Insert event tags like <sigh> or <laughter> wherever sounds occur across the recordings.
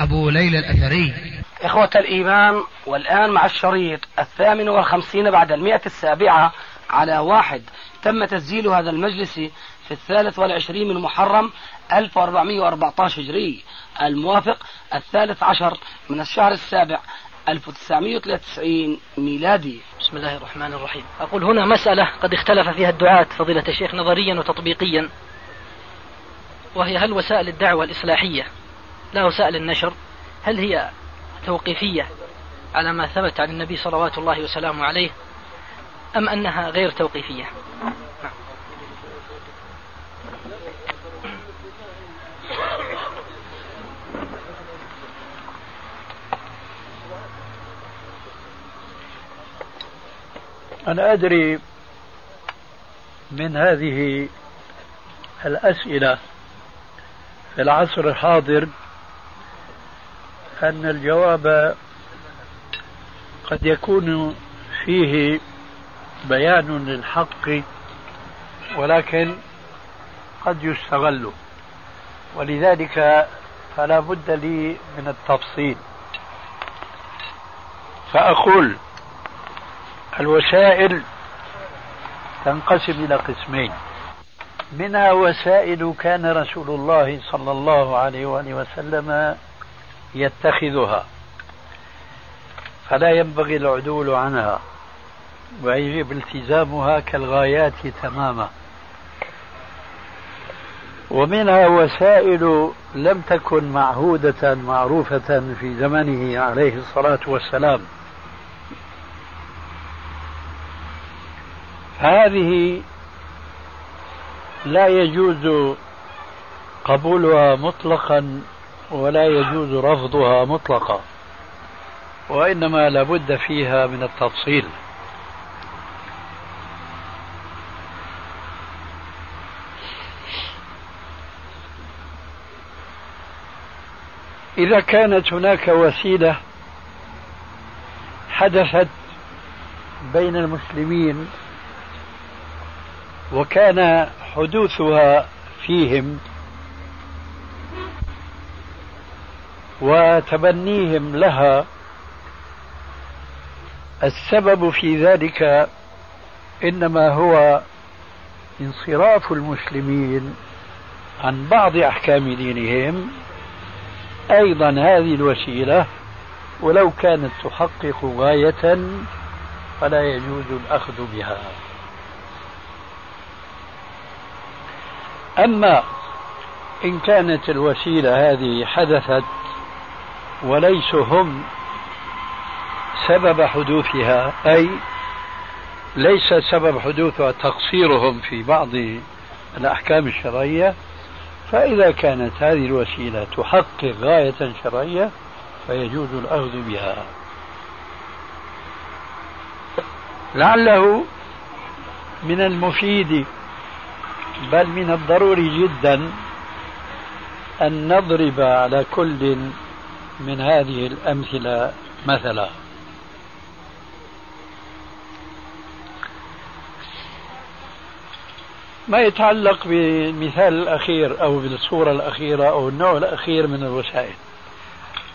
أبو ليلى الأثري. إخوة الإيمان والآن مع الشريط الثامن والخمسين بعد المئة السابعة على واحد. تم تسجيل هذا المجلس في الثالث والعشرين من محرم 1414 هجري. الموافق الثالث عشر من الشهر السابع 1993 ميلادي. بسم الله الرحمن الرحيم. أقول هنا مسألة قد اختلف فيها الدعاة فضيلة الشيخ نظريا وتطبيقيا. وهي هل وسائل الدعوة الإصلاحية لا وسائل النشر هل هي توقيفية على ما ثبت عن النبي صلوات الله وسلامه عليه أم أنها غير توقيفية. أنا أدري من هذه الأسئلة في العصر الحاضر أن الجواب قد يكون فيه بيان للحق ولكن قد يستغل. ولذلك فلا بد لي من التفصيل. فأقول الوسائل تنقسم إلى قسمين. منها وسائل كان رسول الله صلى الله عليه وآله وسلم يتخذها. فلا ينبغي العدول عنها ويجب التزامها كالغايات تماما. ومنها وسائل لم تكن معهودة معروفة في زمنه عليه الصلاة والسلام. هذه لا يجوز قبولها مطلقا ولا يجوز رفضها مطلقا وإنما لابد فيها من التفصيل. إذا كانت هناك وسيلة حدثت بين المسلمين وكان حدوثها فيهم وتبنيهم لها. السبب في ذلك إنما هو انصراف المسلمين عن بعض أحكام دينهم. أيضا هذه الوسيلة ولو كانت تحقق غاية فلا يجوز الأخذ بها. أما إن كانت الوسيلة هذه حدثت وليسوا هم سبب حدوثها أي ليس سبب حدوثها تقصيرهم في بعض الأحكام الشرعية فإذا كانت هذه الوسيلة تحقق غاية شرعية فيجوز الأخذ بها. لعله من المفيد بل من الضروري جدا أن نضرب على كل من هذه الأمثلة مثلا. ما يتعلق بالمثال الأخير أو بالصورة الأخيرة أو النوع الأخير من الوسائل؟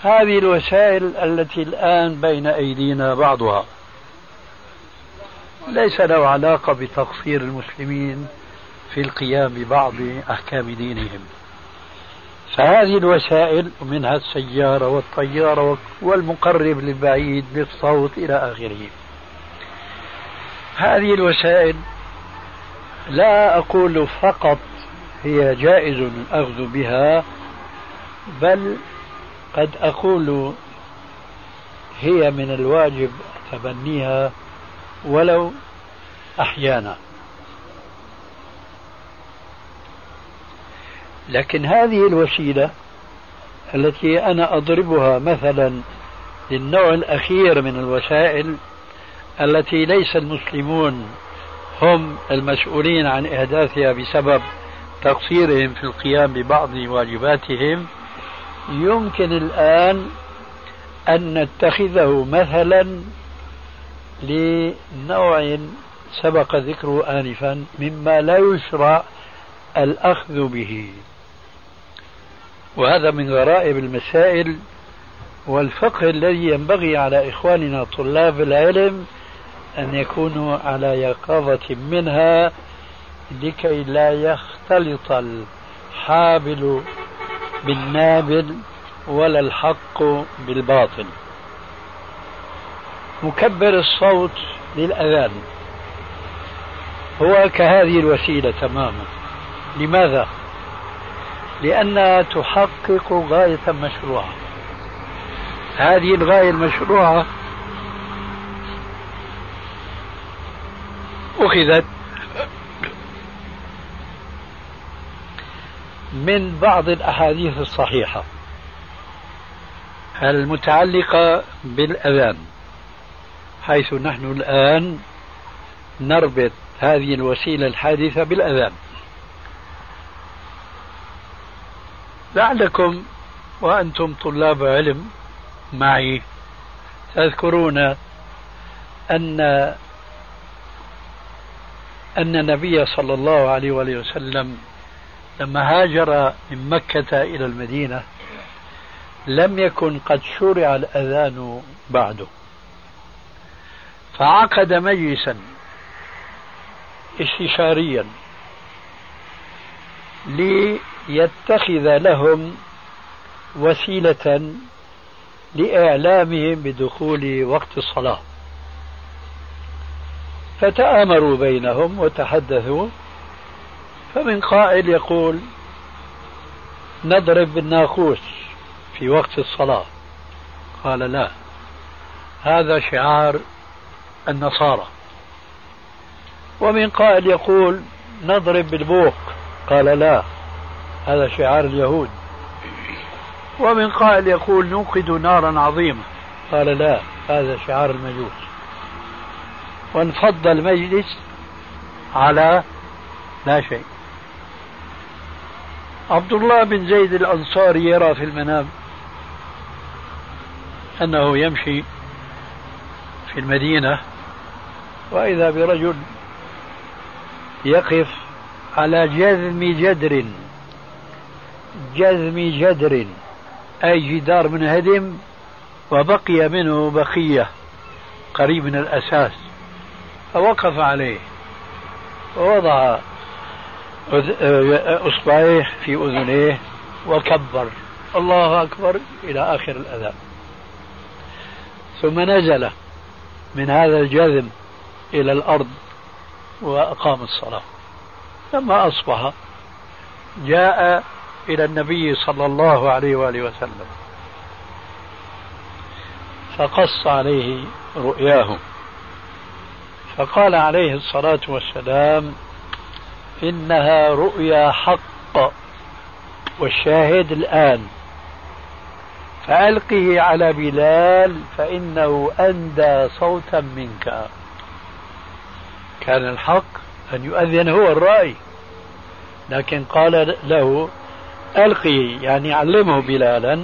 هذه الوسائل التي الآن بين أيدينا بعضها. ليس له علاقة بتقصير المسلمين في القيام ببعض أحكام دينهم. فهذه الوسائل منها السيارة والطيارة والمقرب للبعيد بالصوت إلى آخره. هذه الوسائل لا أقول فقط هي جائز الأخذ بها بل قد أقول هي من الواجب تبنيها ولو أحيانا. لكن هذه الوسيلة التي أنا أضربها مثلا للنوع الأخير من الوسائل التي ليس المسلمون هم المسؤولين عن إحداثها بسبب تقصيرهم في القيام ببعض واجباتهم يمكن الآن أن نتخذه مثلا لنوع سبق ذكره آنفا مما لا يشرع الأخذ به. وهذا من غرائب المسائل والفقه الذي ينبغي على إخواننا طلاب العلم أن يكونوا على يقظة منها لكي لا يختلط الحابل بالنابل ولا الحق بالباطل. مكبر الصوت للأذان. هو كهذه الوسيلة تماما. لماذا؟ لأنها تحقق غاية مشروعة. هذه الغاية المشروعة أخذت من بعض الأحاديث الصحيحة المتعلقة بالأذان حيث نحن الآن نربط هذه الوسيلة الحادثة بالأذان. لعلكم وأنتم طلاب علم معي تذكرون أن أن النبي صلى الله عليه وآله وسلم لما هاجر من مكة إلى المدينة لم يكن قد شرع الأذان بعده. فعقد مجلسا استشاريا ليتخذ لهم وسيلة لإعلامهم بدخول وقت الصلاة. فتآمروا بينهم وتحدثوا فمن قائل يقول نضرب بالناقوس في وقت الصلاة. قال لا هذا شعار النصارى. ومن قائل يقول نضرب بالبوق قال لا هذا شعار اليهود. ومن قائل يقول نوقد نارا عظيمة. قال لا هذا شعار المجوس. وانفض المجلس على لا شيء. عبد الله بن زيد الأنصاري يرى في المنام أنه يمشي في المدينة وإذا برجل يقف على جذم جدر جذم جدر أي جدار منهدم وبقي منه بقية قريب من الأساس فوقف عليه ووضع أصبعيه في أذنيه وكبر. الله أكبر إلى آخر الأذان. ثم نزل من هذا الجذم إلى الأرض وأقام الصلاة. لما أصبح جاء إلى النبي صلى الله عليه وآله وسلم. فقص عليه رؤياه. فقال عليه الصلاة والسلام إنها رؤيا حق والشاهد الآن. فألقه على بلال فإنه أندى صوتا منك. كان الحق أن يؤذن هو الرأي لكن قال له ألقي يعني علمه بلالا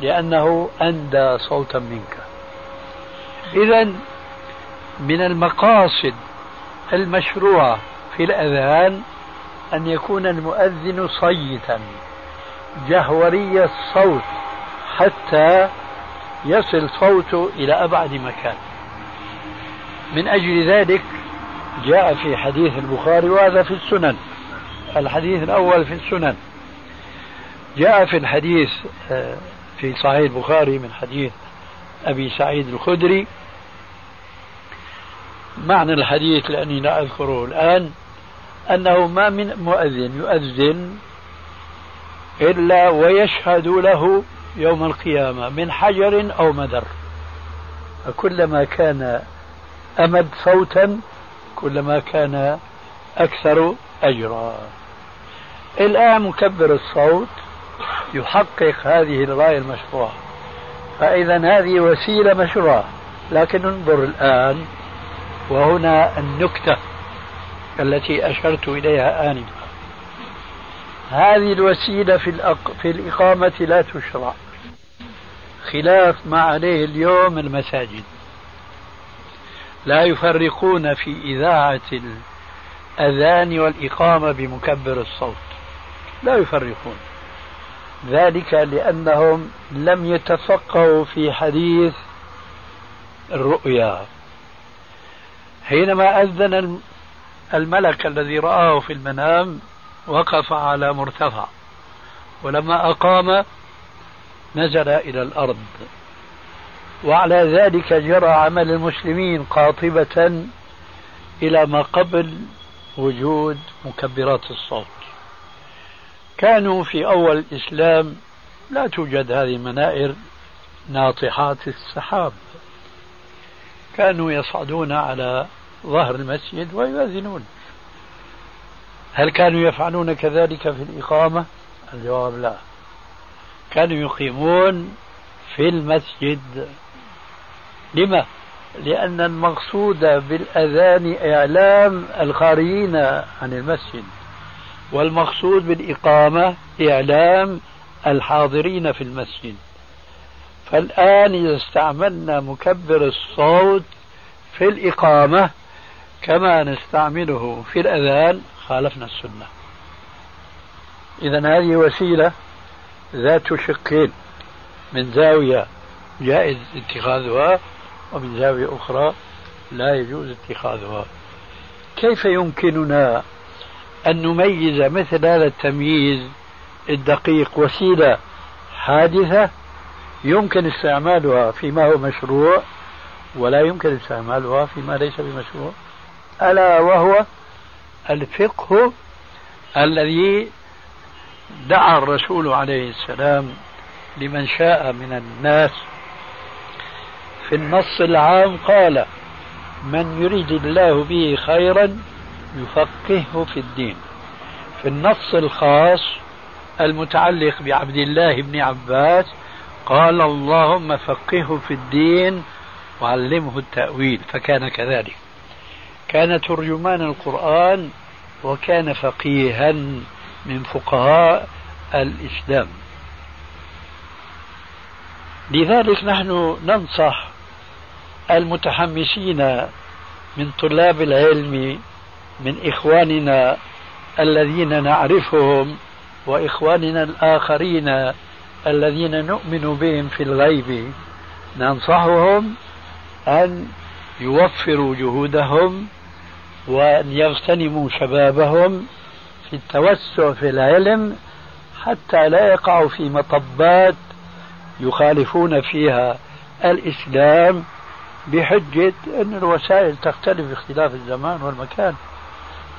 لأنه أندى صوتا منك. إذا من المقاصد المشروعة في الأذان أن يكون المؤذن صيتا جهوري الصوت حتى يصل صوته إلى أبعد مكان. من أجل ذلك جاء في حديث البخاري وهذا في السنن. الحديث الأول في السنن. جاء في الحديث آه، في صحيح البخاري من حديث أبي سعيد الخدري. معنى الحديث لأني لا أذكره الآن أنه ما من مؤذن يؤذن إلا ويشهد له يوم القيامة من حجر أو مدر. فكلما كان أمد صوتا كلما كان أكثر أجرا. الآن مكبر الصوت يحقق هذه الغاية المشروعة. فإذا هذه وسيلة مشروعة. لكن انظر الآن وهنا النكتة التي أشرت إليها آنفا. هذه الوسيلة في, الأق... في الإقامة لا تشرع. خلاف ما عليه اليوم المساجد. لا يفرقون في إذاعة الأذان والإقامة بمكبر الصوت. لا يفرقون. ذلك لأنهم لم يتفقهوا في حديث الرؤيا. حينما أذن الملك الذي رآه في المنام وقف على مرتفع ولما أقام نزل إلى الأرض. وعلى ذلك جرى عمل المسلمين قاطبة إلى ما قبل وجود مكبرات الصوت. كانوا في أول الإسلام لا توجد هذه المنائر ناطحات السحاب. كانوا يصعدون على ظهر المسجد ويؤذنون. هل كانوا يفعلون كذلك في الإقامة؟ الجواب لا. كانوا يقيمون في المسجد. لما؟ لأن المقصود بالأذان إعلام الخارجين عن المسجد. والمقصود بالإقامة إعلام الحاضرين في المسجد. فالآن إذا استعملنا مكبر الصوت في الإقامة كما نستعمله في الأذان خالفنا السنة. إذا هذه وسيلة ذات شقين من زاوية جائز اتخاذها ومن زاوية أخرى لا يجوز اتخاذها. كيف يمكننا أن نميز مثل هذا التمييز الدقيق وسيلة حادثة يمكن استعمالها فيما هو مشروع ولا يمكن استعمالها فيما ليس بمشروع ألا وهو الفقه الذي دعا الرسول عليه السلام لمن شاء من الناس. في النص العام قال من يريد الله به خيرا يفقهه في الدين. في النص الخاص المتعلق بعبد الله بن عباس قال اللهم فقهه في الدين وعلمه التأويل فكان كذلك. كان ترجمان القرآن وكان فقيها من فقهاء الإسلام. لذلك نحن ننصح المتحمسين من طلاب العلم من إخواننا الذين نعرفهم وإخواننا الآخرين الذين نؤمن بهم في الغيب ننصحهم أن يوفروا جهودهم وأن يغتنموا شبابهم في التوسع في العلم حتى لا يقعوا في مطبات يخالفون فيها الإسلام بحجة أن الوسائل تختلف باختلاف الزمان والمكان.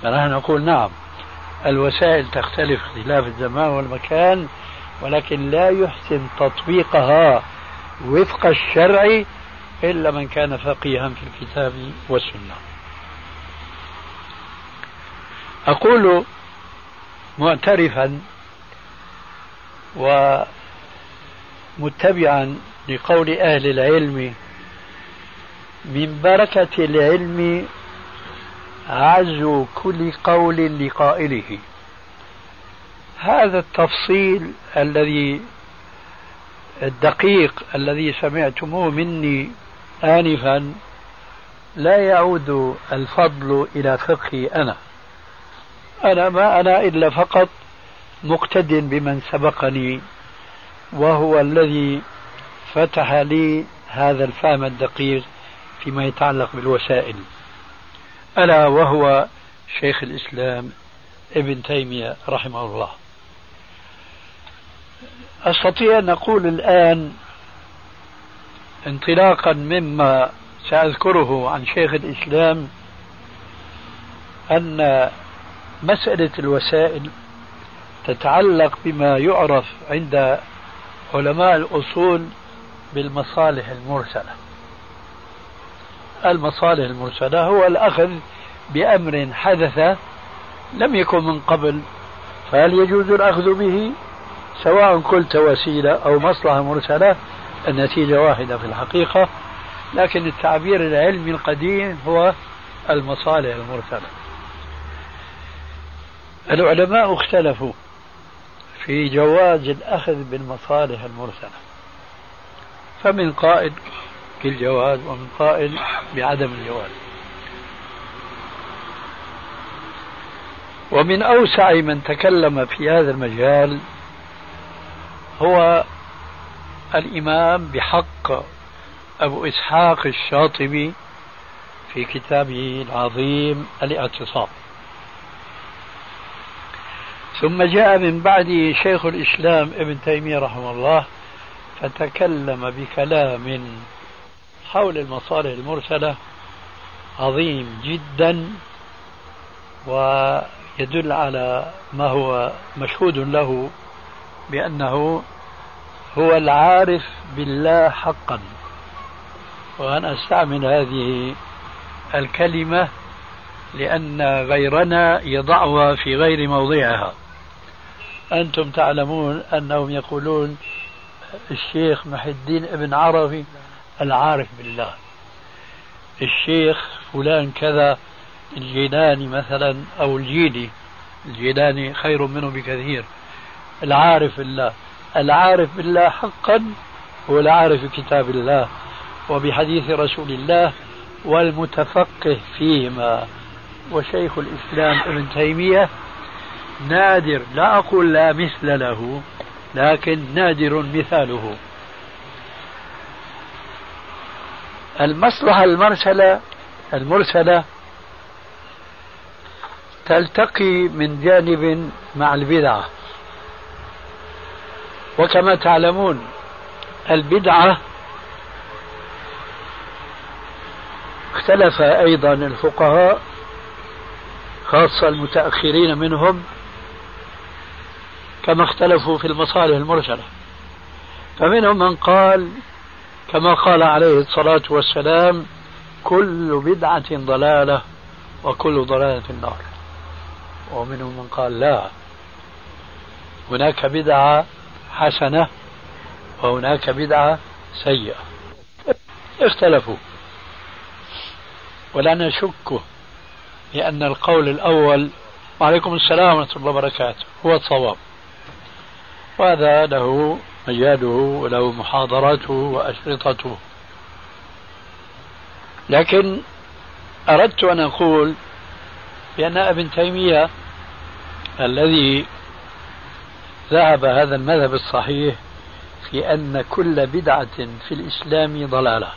فنحن نقول نعم الوسائل تختلف اختلاف الزمان والمكان ولكن لا يحسن تطبيقها وفق الشرع إلا من كان فقيها في الكتاب والسنة. أقول معترفا ومتبعا لقول أهل العلم من بركة العلم عزو كل قول لقائله. هذا التفصيل الذي الدقيق الذي سمعتموه مني آنفا لا يعود الفضل إلى فقهي أنا. أنا ما أنا إلا فقط مقتد بمن سبقني وهو الذي فتح لي هذا الفهم الدقيق فيما يتعلق بالوسائل. ألا وهو شيخ الإسلام ابن تيمية رحمه الله. أستطيع أن أقول الآن انطلاقا مما سأذكره عن شيخ الإسلام أن مسألة الوسائل تتعلق بما يعرف عند علماء الأصول بالمصالح المرسلة. المصالح المرسلة هو الأخذ بأمر حدث لم يكن من قبل فهل يجوز الأخذ به؟ سواء قلت وسيلة أو مصلحة مرسلة النتيجة واحدة في الحقيقة لكن التعبير العلمي القديم هو المصالح المرسلة. العلماء اختلفوا في جواز الأخذ بالمصالح المرسلة فمن قائل بالجواز ومن قائل بعدم الجواز. ومن أوسع من تكلم في هذا المجال هو الإمام بحق أبو إسحاق الشاطبي في كتابه العظيم الاعتصام. ثم جاء من بعده شيخ الإسلام ابن تيمية رحمه الله فتكلم بكلام حول المصالح المرسلة عظيم جدا ويدل على ما هو مشهود له بأنه هو العارف بالله حقا. وأنا أستعمل هذه الكلمة لأن غيرنا يضعها في غير موضعها. أنتم تعلمون أنهم يقولون الشيخ محي الدين ابن عربي العارف بالله. الشيخ فلان كذا الجيلاني مثلا أو الجيلي الجيلاني خير منه بكثير. العارف بالله. العارف بالله حقا هو العارف بكتاب الله وبحديث رسول الله والمتفقه فيهما. وشيخ الإسلام ابن تيمية نادر لا أقول لا مثل له لكن نادر مثاله. المصلحة المرسلة المرسلة تلتقي من جانب مع البدعة. وكما تعلمون البدعة اختلف أيضا الفقهاء خاصة المتأخرين منهم كما اختلفوا في المصالح المرسلة. فمنهم من قال كما قال عليه الصلاة والسلام كل بدعة ضلالة وكل ضلالة في النار. ومنهم من قال لا هناك بدعة حسنة وهناك بدعة سيئة. اختلفوا. ولا نشك لأن القول الأول وعليكم السلام ورحمة الله وبركاته هو الصواب. وهذا له مجاله وله محاضرته وأشرطته. لكن أردت أن أقول بأن ابن تيمية الذي ذهب هذا المذهب الصحيح في أن كل بدعة في الإسلام ضلالة.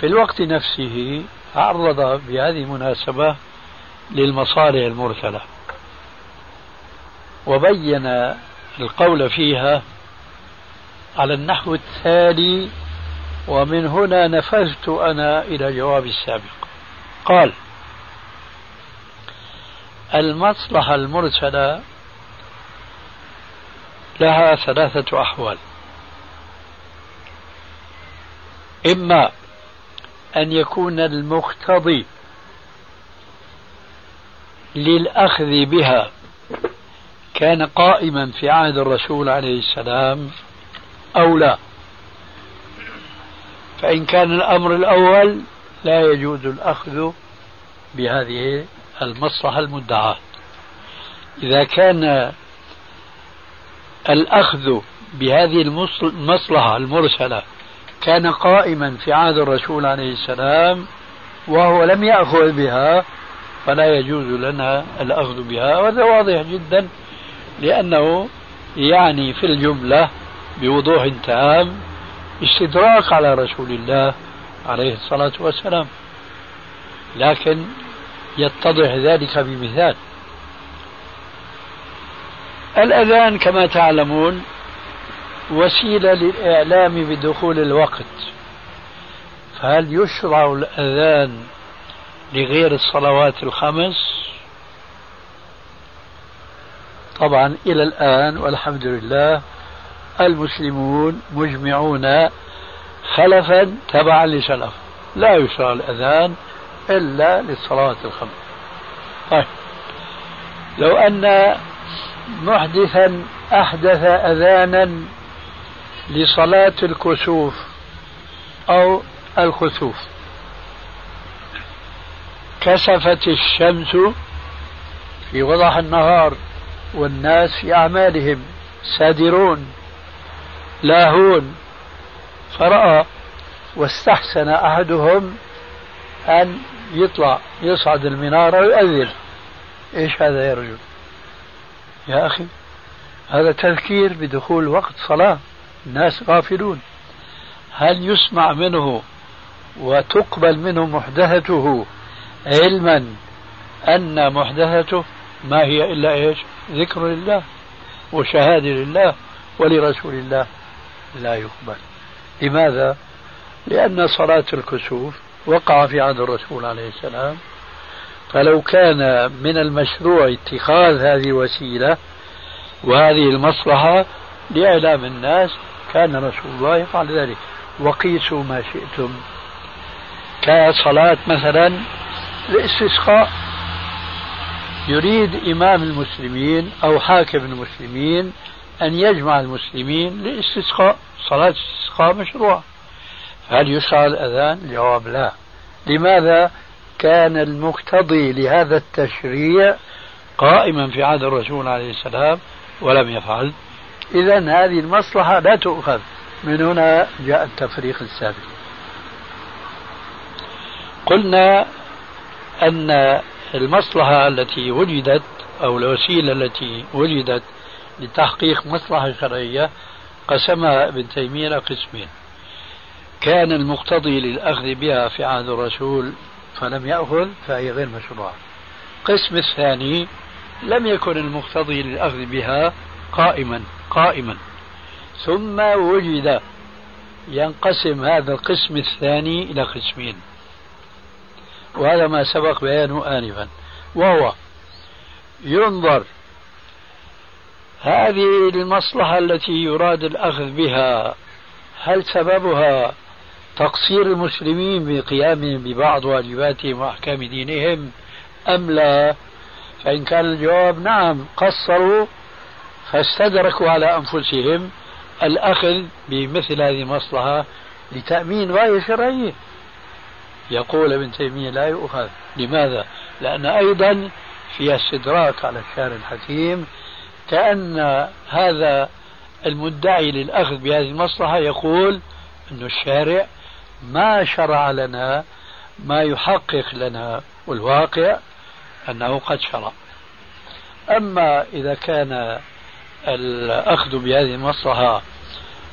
في الوقت نفسه عرض بهذه المناسبة للمصالح المرسلة. وبين القول فيها على النحو التالي ومن هنا نفذت أنا إلى جواب السابق. قال المصلحة المرسلة لها ثلاثة أحوال. إما أن يكون المقتضي للأخذ بها كان قائما في عهد الرسول عليه السلام أو لا. فإن كان الأمر الأول لا يجوز الأخذ بهذه المصلحة المدعاة. إذا كان الأخذ بهذه المصلحة المرسلة كان قائما في عهد الرسول عليه السلام وهو لم يأخذ بها فلا يجوز لنا الأخذ بها. وهذا واضح جدا لأنه يعني في الجملة بوضوح تام استدراك على رسول الله عليه الصلاة والسلام. لكن يتضح ذلك بمثال. الأذان كما تعلمون وسيلة للإعلام بدخول الوقت. فهل يشرع الأذان لغير الصلوات الخمس؟ طبعا إلى الآن والحمد لله المسلمون مجمعون خلفا تبعا لسلف. لا يشرع الأذان إلا للصلوات الخمس. طيب. لو أن محدثا أحدث أذانا لصلاة الكسوف أو الخسوف كسفت الشمس في وضح النهار والناس في أعمالهم سادرون لاهون. فرأى واستحسن أحدهم أن يطلع يصعد المنارة ويؤذن. إيش هذا يا رجل؟ يا أخي هذا تذكير بدخول وقت صلاة. الناس غافلون. هل يسمع منه وتقبل منه محدثته علما أن محدثته ما هي إلا إيش؟ ذكر لله وشهادة لله ولرسول الله؟ لا يقبل. لماذا؟ لأن صلاة الكسوف وقع في عهد الرسول عليه السلام. فلو كان من المشروع اتخاذ هذه الوسيلة وهذه المصلحة لإعلام الناس كان رسول الله يفعل ذلك. وقيسوا ما شئتم. كصلاة مثلا الاستسقاء يريد إمام المسلمين أو حاكم المسلمين أن يجمع المسلمين لاستسقاء صلاة الاستسقاء مشروع هل يشرع الأذان؟ الجواب لا لماذا؟ كان المقتضي لهذا التشريع قائما في عهد الرسول عليه السلام ولم يفعل إذا هذه المصلحة لا تؤخذ من هنا جاء التفريق السابق قلنا أن المصلحة التي وجدت أو الوسيلة التي وجدت لتحقيق مصلحة شرعية قسمها ابن تيمية قسمين. كان المقتضي للأخذ بها في عهد الرسول فلم يأخذ فهي غير مشروعة. القسم الثاني لم يكن المقتضي للأخذ بها قائما قائما. ثم وجد ينقسم هذا القسم الثاني إلى قسمين. وهذا ما سبق بيانه آنفا. وهو ينظر هذه المصلحة التي يراد الأخذ بها هل سببها تقصير المسلمين بقيامهم ببعض واجباتهم وأحكام دينهم أم لا؟ فإن كان الجواب نعم قصروا فاستدركوا على أنفسهم الأخذ بمثل هذه المصلحة لتأمين غاية شرعية يقول ابن تيمية لا يؤخذ. لماذا؟ لأن أيضا فيها استدراك على الشارع الحكيم كأن هذا المدعي للأخذ بهذه المصلحة يقول أن الشارع ما شرع لنا ما يحقق لنا والواقع أنه قد شرع. أما إذا كان الأخذ بهذه المصلحة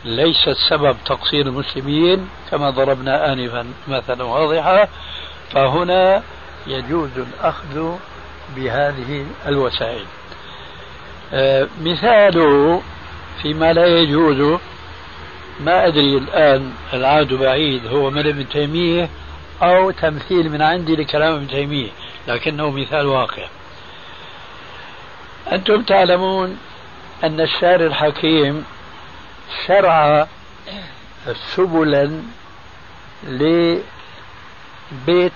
ليست سبب تقصير المسلمين كما ضربنا آنفا مثلا واضحة فهنا يجوز الأخذ بهذه الوسائل. مثاله فيما لا يجوز ما أدري الآن العاد بعيد هو من ابن تيمية أو تمثيل من عندي لكلام ابن تيمية لكنه مثال واقع. أنتم تعلمون أن الشارع الحكيم شرع سبلا لبيت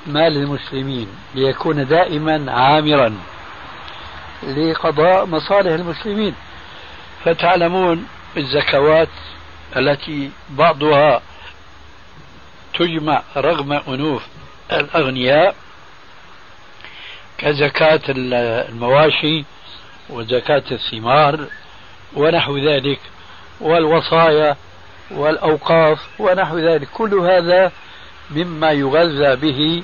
مال المسلمين ليكون دائما عامرا. لقضاء مصالح المسلمين. فتعلمون الزكوات التي بعضها تجمع رغم أنوف الأغنياء كزكاة المواشي وزكاة الثمار ونحو ذلك والوصايا والأوقاف ونحو ذلك. كل هذا مما يغذى به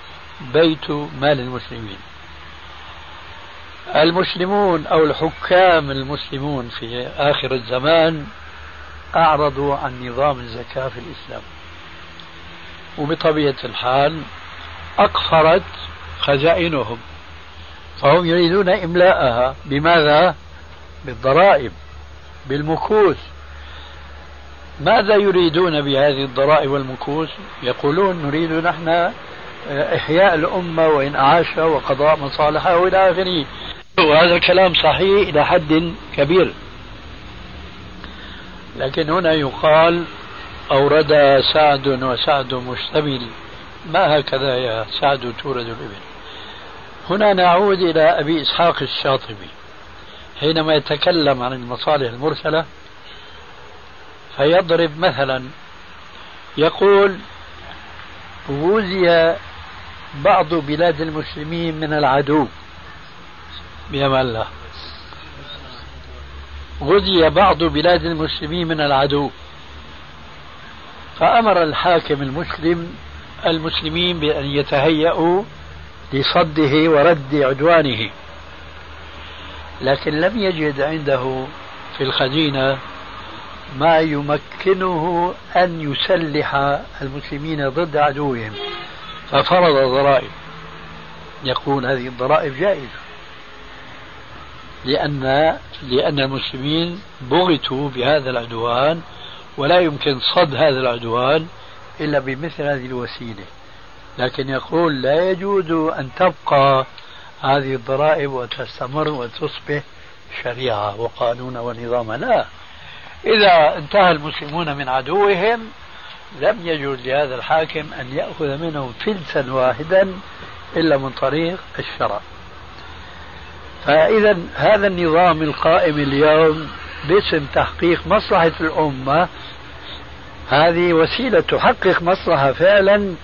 بيت مال المسلمين. المسلمون أو الحكام المسلمون في آخر الزمان أعرضوا عن نظام الزكاة في الإسلام. وبطبيعة الحال أقفرت خزائنهم فهم يريدون إملاءها. بماذا؟ بالضرائب بالمكوس ماذا يريدون بهذه الضرائب والمكوس يقولون نريد نحن إحياء الأمة وإن أعاش وقضاء مصالحها وإلى آخره. وهذا كلام صحيح إلى حد كبير. لكن هنا يقال أورد سعد وسعد مشتمل. ما هكذا يا سعد تورد الإبل؟ هنا نعود إلى أبي إسحاق الشاطبي. حينما يتكلم عن المصالح المرسلة فيضرب مثلا يقول غزي بعض بلاد المسلمين من العدو. بأمان الله غزي بعض بلاد المسلمين من العدو. فأمر الحاكم المسلم المسلمين بأن يتهيأوا لصده ورد عدوانه. لكن لم يجد عنده في الخزينة ما يمكنه أن يسلح المسلمين ضد عدوهم. ففرض ضرائب يقول هذه الضرائب جائزة. لأن لأن المسلمين بغتوا بهذا العدوان ولا يمكن صد هذا العدوان إلا بمثل هذه الوسيلة. لكن يقول لا يجوز أن تبقى هذه الضرائب وتستمر وتصبح شريعة وقانون ونظاما لا. إذا انتهى المسلمون من عدوهم لم يجوز لهذا الحاكم أن يأخذ منهم فلسا واحدا إلا من طريق الشرع. فإذا هذا النظام القائم اليوم باسم تحقيق مصلحة الأمة هذه وسيلة تحقق مصلحة فعلا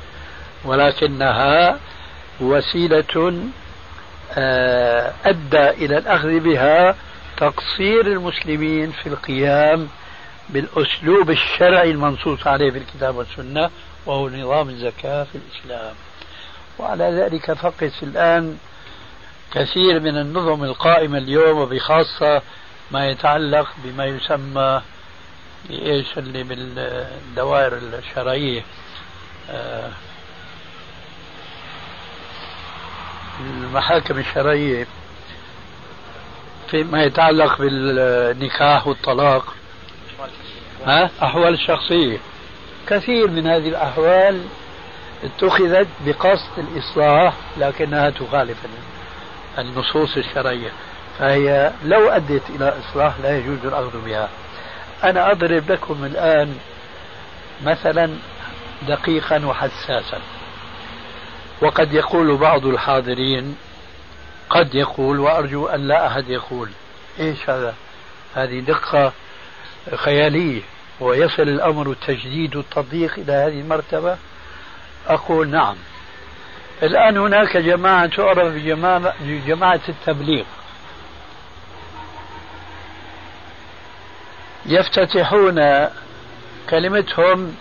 ولكنها وسيلة آه، أدى إلى الأخذ بها تقصير المسلمين في القيام بالأسلوب الشرعي المنصوص عليه في الكتاب والسنة وهو نظام الزكاة في الإسلام. وعلى ذلك فقس الآن كثير من النظم القائمة اليوم وبخاصة ما يتعلق بما يسمى بإيش اللي بالدوائر الشرعية. آه، المحاكم الشرعية فيما يتعلق بالنكاح والطلاق. ها؟ أحوال الشخصية كثير من هذه الأحوال اتخذت بقصد الإصلاح لكنها تخالف النصوص الشرعية فهي لو أدت إلى إصلاح لا يجوز الأخذ بها. أنا أضرب لكم الآن مثلا دقيقا وحساسا. وقد يقول بعض الحاضرين قد يقول وأرجو أن لا أحد يقول. إيش هذا؟ هذه دقة خيالية. ويصل الأمر التجديد والتضييق إلى هذه المرتبة؟ أقول نعم. الآن هناك جماعة تعرف بجماعة, التبليغ. يفتتحون كلمتهم.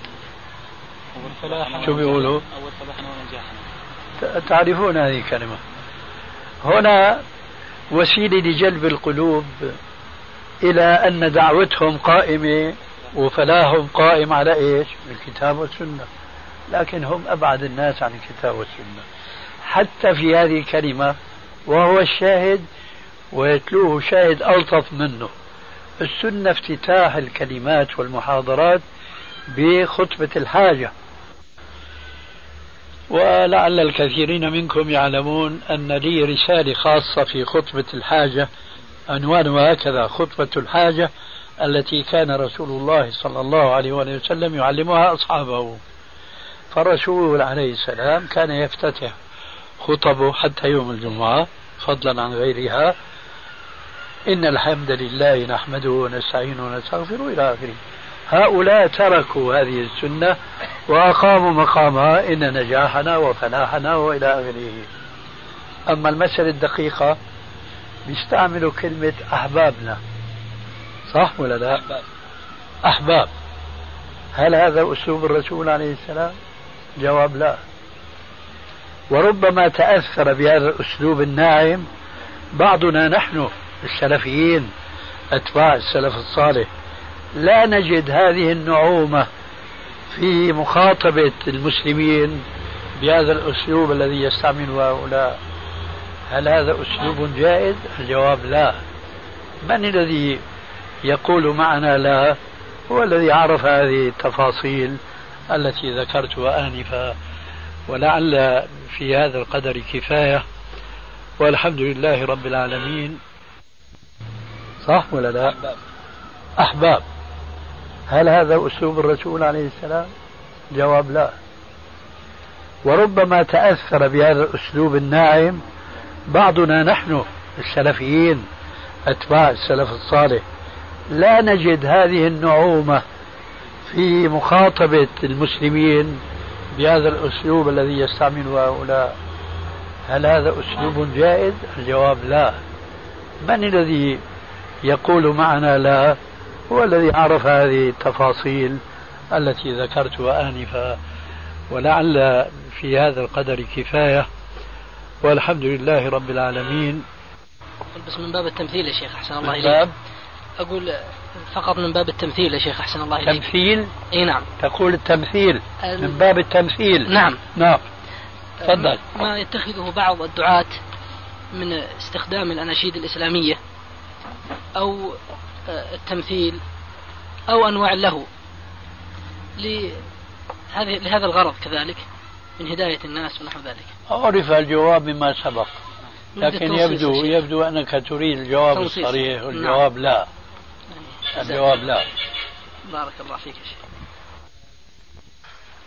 شو بيقولوا؟ تعرفون هذه الكلمة. هنا وسيلة لجلب القلوب إلى أن دعوتهم قائمة وفلاهم قائم على إيش؟ الكتاب والسنة. لكن هم أبعد الناس عن الكتاب والسنة. حتى في هذه الكلمة وهو الشاهد ويتلوه شاهد ألطف منه. السنة افتتاح الكلمات والمحاضرات بخطبة الحاجة. ولعل الكثيرين منكم يعلمون أن لي رسالة خاصة في خطبة الحاجة. عنوانها هكذا خطبة الحاجة التي كان رسول الله صلى الله عليه وسلم يعلمها أصحابه. فالرسول عليه السلام كان يفتتح خطبه حتى يوم الجمعة فضلا عن غيرها. إن الحمد لله نحمده ونستعينه ونستغفره إلى آخره. هؤلاء تركوا هذه السنة وأقاموا مقامها إن نجاحنا وفلاحنا وإلى آخره. أما المسألة الدقيقة بيستعملوا كلمة أحبابنا. صح ولا لا؟ أحباب. هل هذا أسلوب الرسول عليه السلام؟ جواب لا. وربما تأثر بهذا الأسلوب الناعم بعضنا نحن السلفيين أتباع السلف الصالح. لا نجد هذه النعومة في مخاطبة المسلمين بهذا الأسلوب الذي يستعمله هؤلاء. هل هذا أسلوب جائز؟ الجواب لا. من الذي يقول معنا لا؟ هو الذي عرف هذه التفاصيل. التي ذكرتها آنفا ولعل في هذا القدر كفاية. والحمد لله رب العالمين. صح ولا لا؟ أحباب. هل هذا أسلوب الرسول عليه السلام؟ جواب لا. وربما تأثر بهذا الأسلوب الناعم بعضنا نحن السلفيين أتباع السلف الصالح. لا نجد هذه النعومة في مخاطبة المسلمين بهذا الأسلوب الذي يستعمله هؤلاء. هل هذا أسلوب جائز؟ الجواب لا. من الذي يقول معنا لا هو الذي عرف هذه التفاصيل التي ذكرتها آنفا. ولعل في هذا القدر كفاية. والحمد لله رب العالمين. بس من باب التمثيل يا شيخ أحسن الله إليك. أقول فقط من باب التمثيل يا شيخ أحسن الله إليك. تمثيل؟ أي نعم. تقول التمثيل. من باب التمثيل. نعم. نعم. تفضل. ما يتخذه بعض الدعاة من استخدام الأناشيد الإسلامية أو آه، التمثيل أو أنواع له لهذا الغرض كذلك من هداية الناس ونحو ذلك. عرف الجواب مما سبق لكن يبدو يبدو أنك تريد الجواب الصريح والجواب نعم. لا. الجواب لا. بارك الله فيك يا شيخ.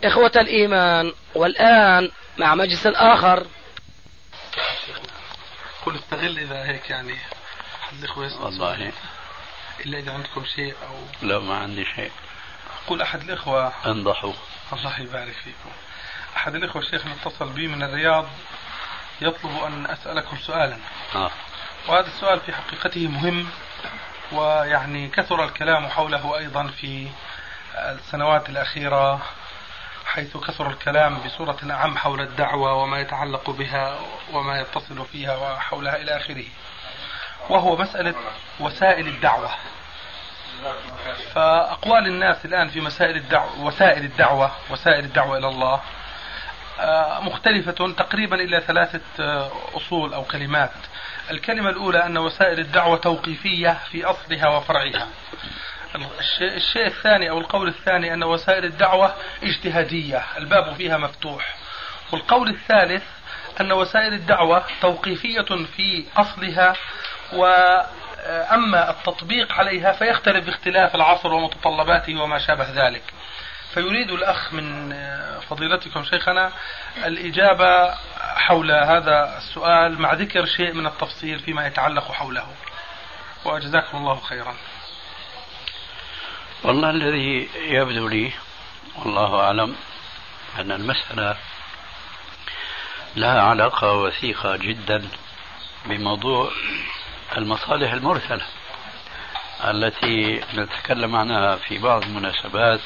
إخوة الإيمان والآن مع مجلس آخر قل استغل إذا هيك يعني. الإخوة يسأل والله. إلا إذا عندكم شيء أو لا ما عندي شيء. يقول أحد الإخوة. انضحوا. الله يبارك فيكم. أحد الإخوة الشيخ اتصل بي من الرياض. يطلب أن أسألكم سؤالا. آه. وهذا السؤال في حقيقته مهم. ويعني كثر الكلام حوله أيضا في السنوات الأخيرة حيث كثر الكلام بصورة أعم حول الدعوة وما يتعلق بها وما يتصل فيها وحولها إلى آخره. وهو مسألة وسائل الدعوة. فأقوال الناس الآن في مسائل الدعوة وسائل الدعوة وسائل الدعوة إلى الله آه، مختلفة تقريبا إلى ثلاثة آه، أصول أو كلمات. الكلمة الأولى أن وسائل الدعوة توقيفية في أصلها وفرعها. الشيء الثاني أو القول الثاني أن وسائل الدعوة اجتهادية. الباب فيها مفتوح. والقول الثالث أن وسائل الدعوة توقيفية في أصلها وأما التطبيق عليها فيختلف باختلاف العصر ومتطلباته وما شابه ذلك. فيريد الأخ من فضيلتكم شيخنا الإجابة حول هذا السؤال مع ذكر شيء من التفصيل فيما يتعلق حوله. وجزاكم الله خيرا. والله الذي يبدو لي والله أعلم أن المسألة لها علاقة وثيقة جدا بموضوع المصالح المرسلة التي نتكلم عنها في بعض المناسبات.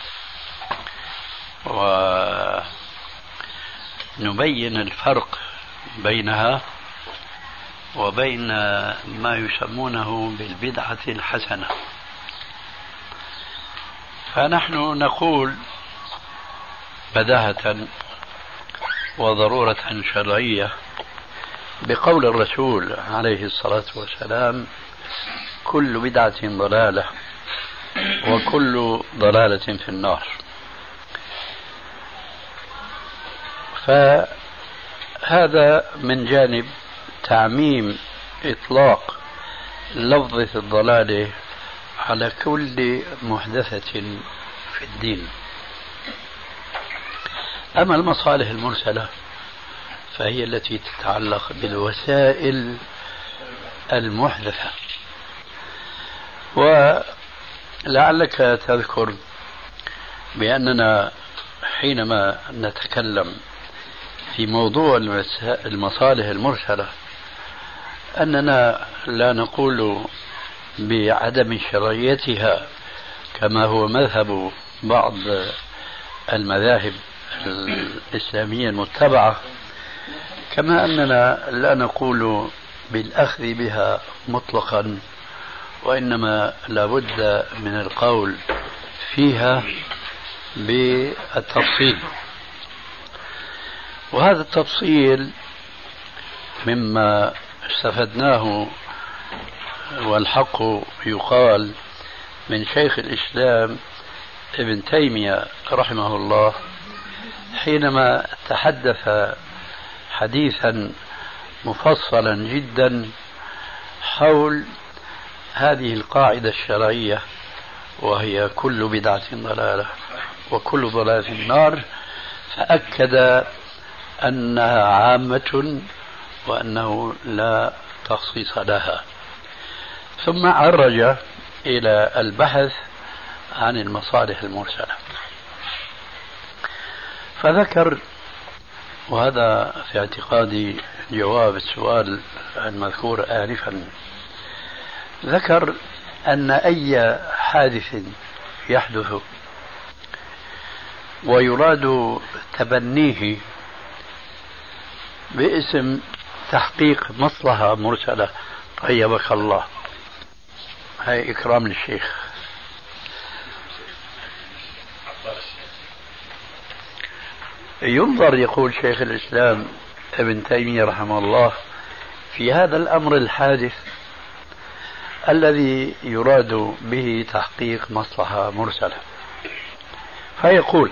ونبين الفرق بينها وبين ما يسمونه بالبدعة الحسنة. فنحن نقول بداهة وضرورة شرعية بقول الرسول عليه الصلاة والسلام كل بدعة ضلالة وكل ضلالة في النار. فهذا من جانب تعميم إطلاق لفظة الضلالة على كل محدثة في الدين. أما المصالح المرسلة فهي التي تتعلق بالوسائل المحدثة. ولعلك تذكر بأننا حينما نتكلم في موضوع المصالح المرسلة أننا لا نقول بعدم شرعيتها كما هو مذهب بعض المذاهب الإسلامية المتبعة كما أننا لا نقول بالأخذ بها مطلقا وإنما لابد من القول فيها بالتفصيل. وهذا التفصيل مما استفدناه والحق يقال من شيخ الإسلام ابن تيمية رحمه الله حينما تحدث حديثا مفصلا جدا حول هذه القاعدة الشرعية وهي كل بدعة ضلالة وكل ضلالة في النار فأكد أنها عامة وأنه لا تخصيص لها. ثم عرج إلى البحث عن المصالح المرسلة. فذكر وهذا في اعتقادي جواب السؤال المذكور آنفا ذكر أن أي حادث يحدث ويراد تبنيه باسم تحقيق مصلحة مرسلة. طيبك الله. هاي إكرام للشيخ. ينظر يقول شيخ الإسلام ابن تيمية رحمه الله في هذا الأمر الحادث الذي يراد به تحقيق مصلحة مرسلة. فيقول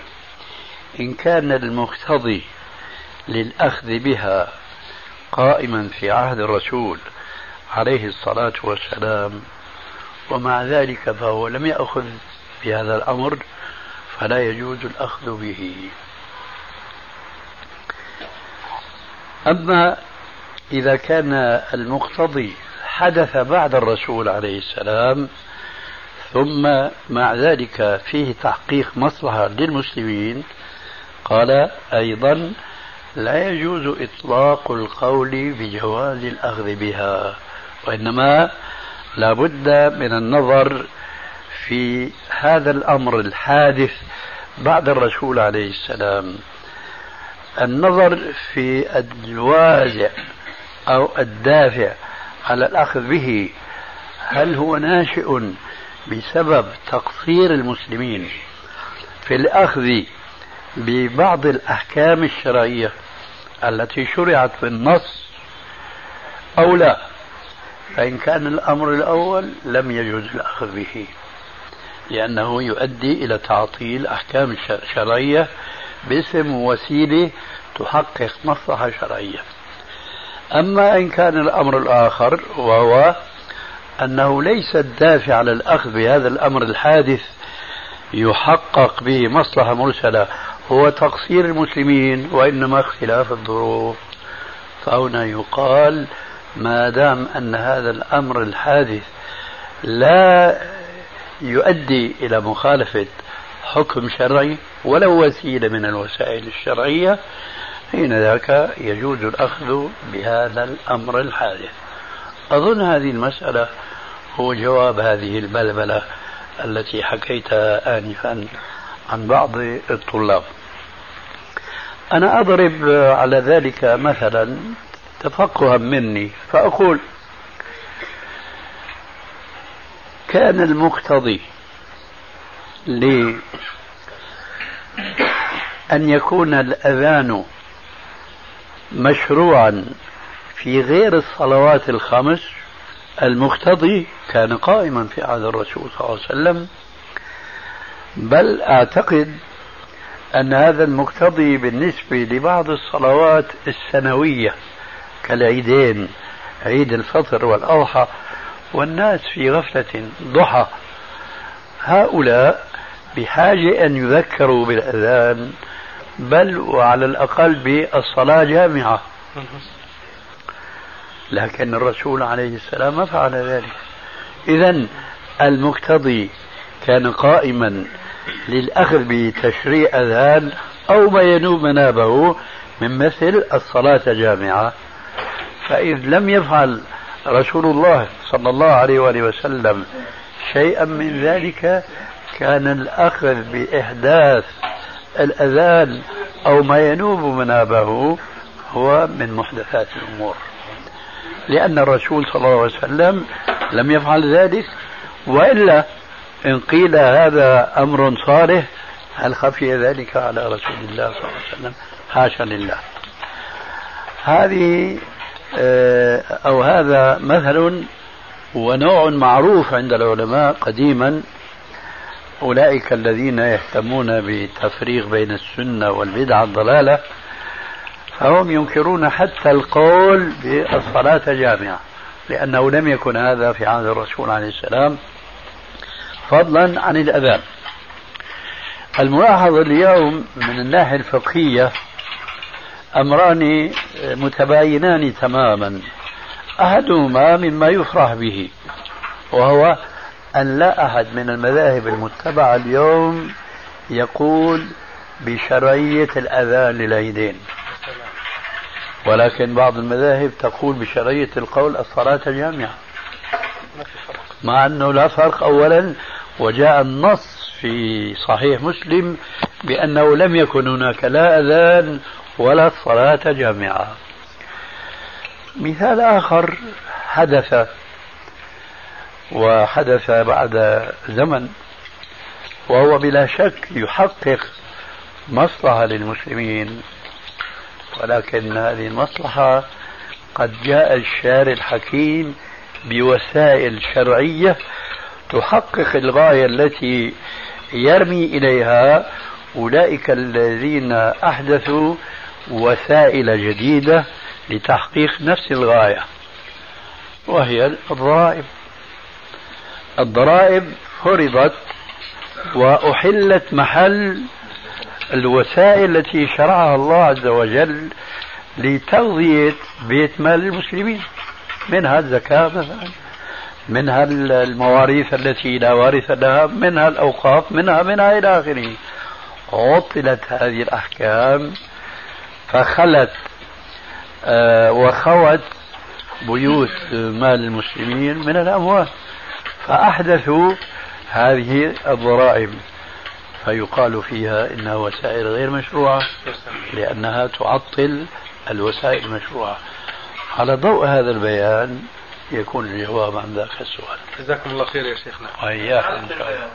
إن كان المقتضي للأخذ بها قائما في عهد الرسول عليه الصلاة والسلام. ومع ذلك فهو لم يأخذ بهذا الأمر فلا يجوز الأخذ به. أما إذا كان المقتضي حدث بعد الرسول عليه السلام ثم مع ذلك فيه تحقيق مصلحة للمسلمين قال أيضا لا يجوز إطلاق القول بجواز الأخذ بها وإنما لا بد من النظر في هذا الأمر الحادث بعد الرسول عليه السلام. النظر في الوازع أو الدافع على الأخذ به هل هو ناشئ بسبب تقصير المسلمين في الأخذ ببعض الأحكام الشرعية؟ التي شرعت في النص أو لا. فإن كان الأمر الأول لم يجوز الأخذ به لأنه يؤدي إلى تعطيل أحكام شرعية باسم وسيلة تحقق مصلحة شرعية أما إن كان الأمر الآخر وهو أنه ليس الدافع على الأخذ بهذا الأمر الحادث يحقق به مصلحة مرسلة هو تقصير المسلمين وإنما اختلاف الظروف. فهنا يقال ما دام أن هذا الأمر الحادث لا يؤدي إلى مخالفة حكم شرعي ولو وسيلة من الوسائل الشرعية حين ذاك يجوز الأخذ بهذا الأمر الحادث. أظن هذه المسألة هو جواب هذه البلبلة التي حكيتها آنفا. عن بعض الطلاب. أنا أضرب على ذلك مثلا تفقها مني فأقول كان المقتضي لأن يكون الأذان مشروعا في غير الصلوات الخمس المقتضي كان قائما في عهد الرسول صلى الله عليه وسلم بل أعتقد أن هذا المقتضي بالنسبة لبعض الصلوات السنوية كالعيدين عيد الفطر والأضحى والناس في غفلة ضحى. هؤلاء بحاجة أن يذكروا بالأذان بل وعلى الأقل بالصلاة جامعة. لكن الرسول عليه السلام ما فعل ذلك. إذا المقتضي كان قائما للأخذ بتشريع أذان أو ما ينوب منابه من مثل الصلاة جامعة. فإذ لم يفعل رسول الله صلى الله عليه وآله وسلم شيئا من ذلك كان الأخذ بإحداث الأذان أو ما ينوب منابه هو من محدثات الأمور. لأن الرسول صلى الله عليه وسلم لم يفعل ذلك وإلا إن قيل هذا أمر صالح هل خفي ذلك على رسول الله صلى الله عليه وسلم؟ حاشا لله. هذه آه، أو هذا مثل ونوع معروف عند العلماء قديما أولئك الذين يهتمون بتفريق بين السنة والبدعة الضلالة فهم ينكرون حتى القول بالصلاة جامعة لأنه لم يكن هذا في عهد الرسول عليه السلام. فضلا عن الأذان. الملاحظة اليوم من الناحية الفقهية أمران متباينان تماما. أحدهما مما يفرح به وهو أن لا أحد من المذاهب المتبعة اليوم يقول بشرعية الأذان للعيدين. ولكن بعض المذاهب تقول بشرعية القول الصلاة جامعة. مع أنه لا فرق أولا وجاء النص في صحيح مسلم بأنه لم يكن هناك لا أذان ولا الصلاة جامعة. مثال آخر حدث وحدث بعد زمن وهو بلا شك يحقق مصلحة للمسلمين ولكن هذه المصلحة قد جاء الشارع الحكيم بوسائل شرعية تحقق الغاية التي يرمي إليها أولئك الذين أحدثوا وسائل جديدة لتحقيق نفس الغاية وهي الضرائب. الضرائب فرضت وأحلت محل الوسائل التي شرعها الله عز وجل لتغذية بيت مال المسلمين منها الزكاة مثلا. منها المواريث التي لا وارث لها منها الأوقاف منها منها إلى آخره. عطلت هذه الأحكام فخلت آه، وخوت بيوت مال المسلمين من الأموال فأحدثوا هذه الضرائب. فيقال فيها إنها وسائل غير مشروعة لأنها تعطل الوسائل المشروعة. على ضوء هذا البيان يكون الجواب عن ذاك السؤال. جزاكم الله خير يا شيخنا. وإياكم إن شاء الله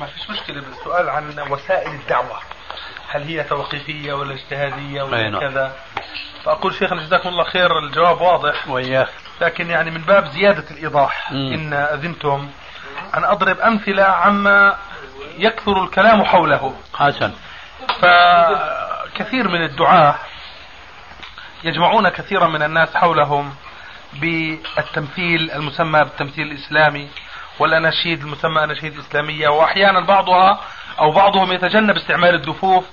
ما فيش مشكلة بالسؤال عن وسائل الدعوة. هل هي توقيفية ولا اجتهادية ولا نعم. كذا؟ فأقول شيخنا جزاكم الله خير الجواب واضح. وإياك. لكن يعني من باب زيادة الإيضاح مم. إن أذنتم. أن أضرب أمثلة عما يكثر الكلام حوله. حسن. فكثير من الدعاة يجمعون كثيرا من الناس حولهم بالتمثيل المسمى بالتمثيل الإسلامي والأناشيد المسمى أناشيد إسلامية وأحيانا بعضها أو بعضهم يتجنب استعمال الدفوف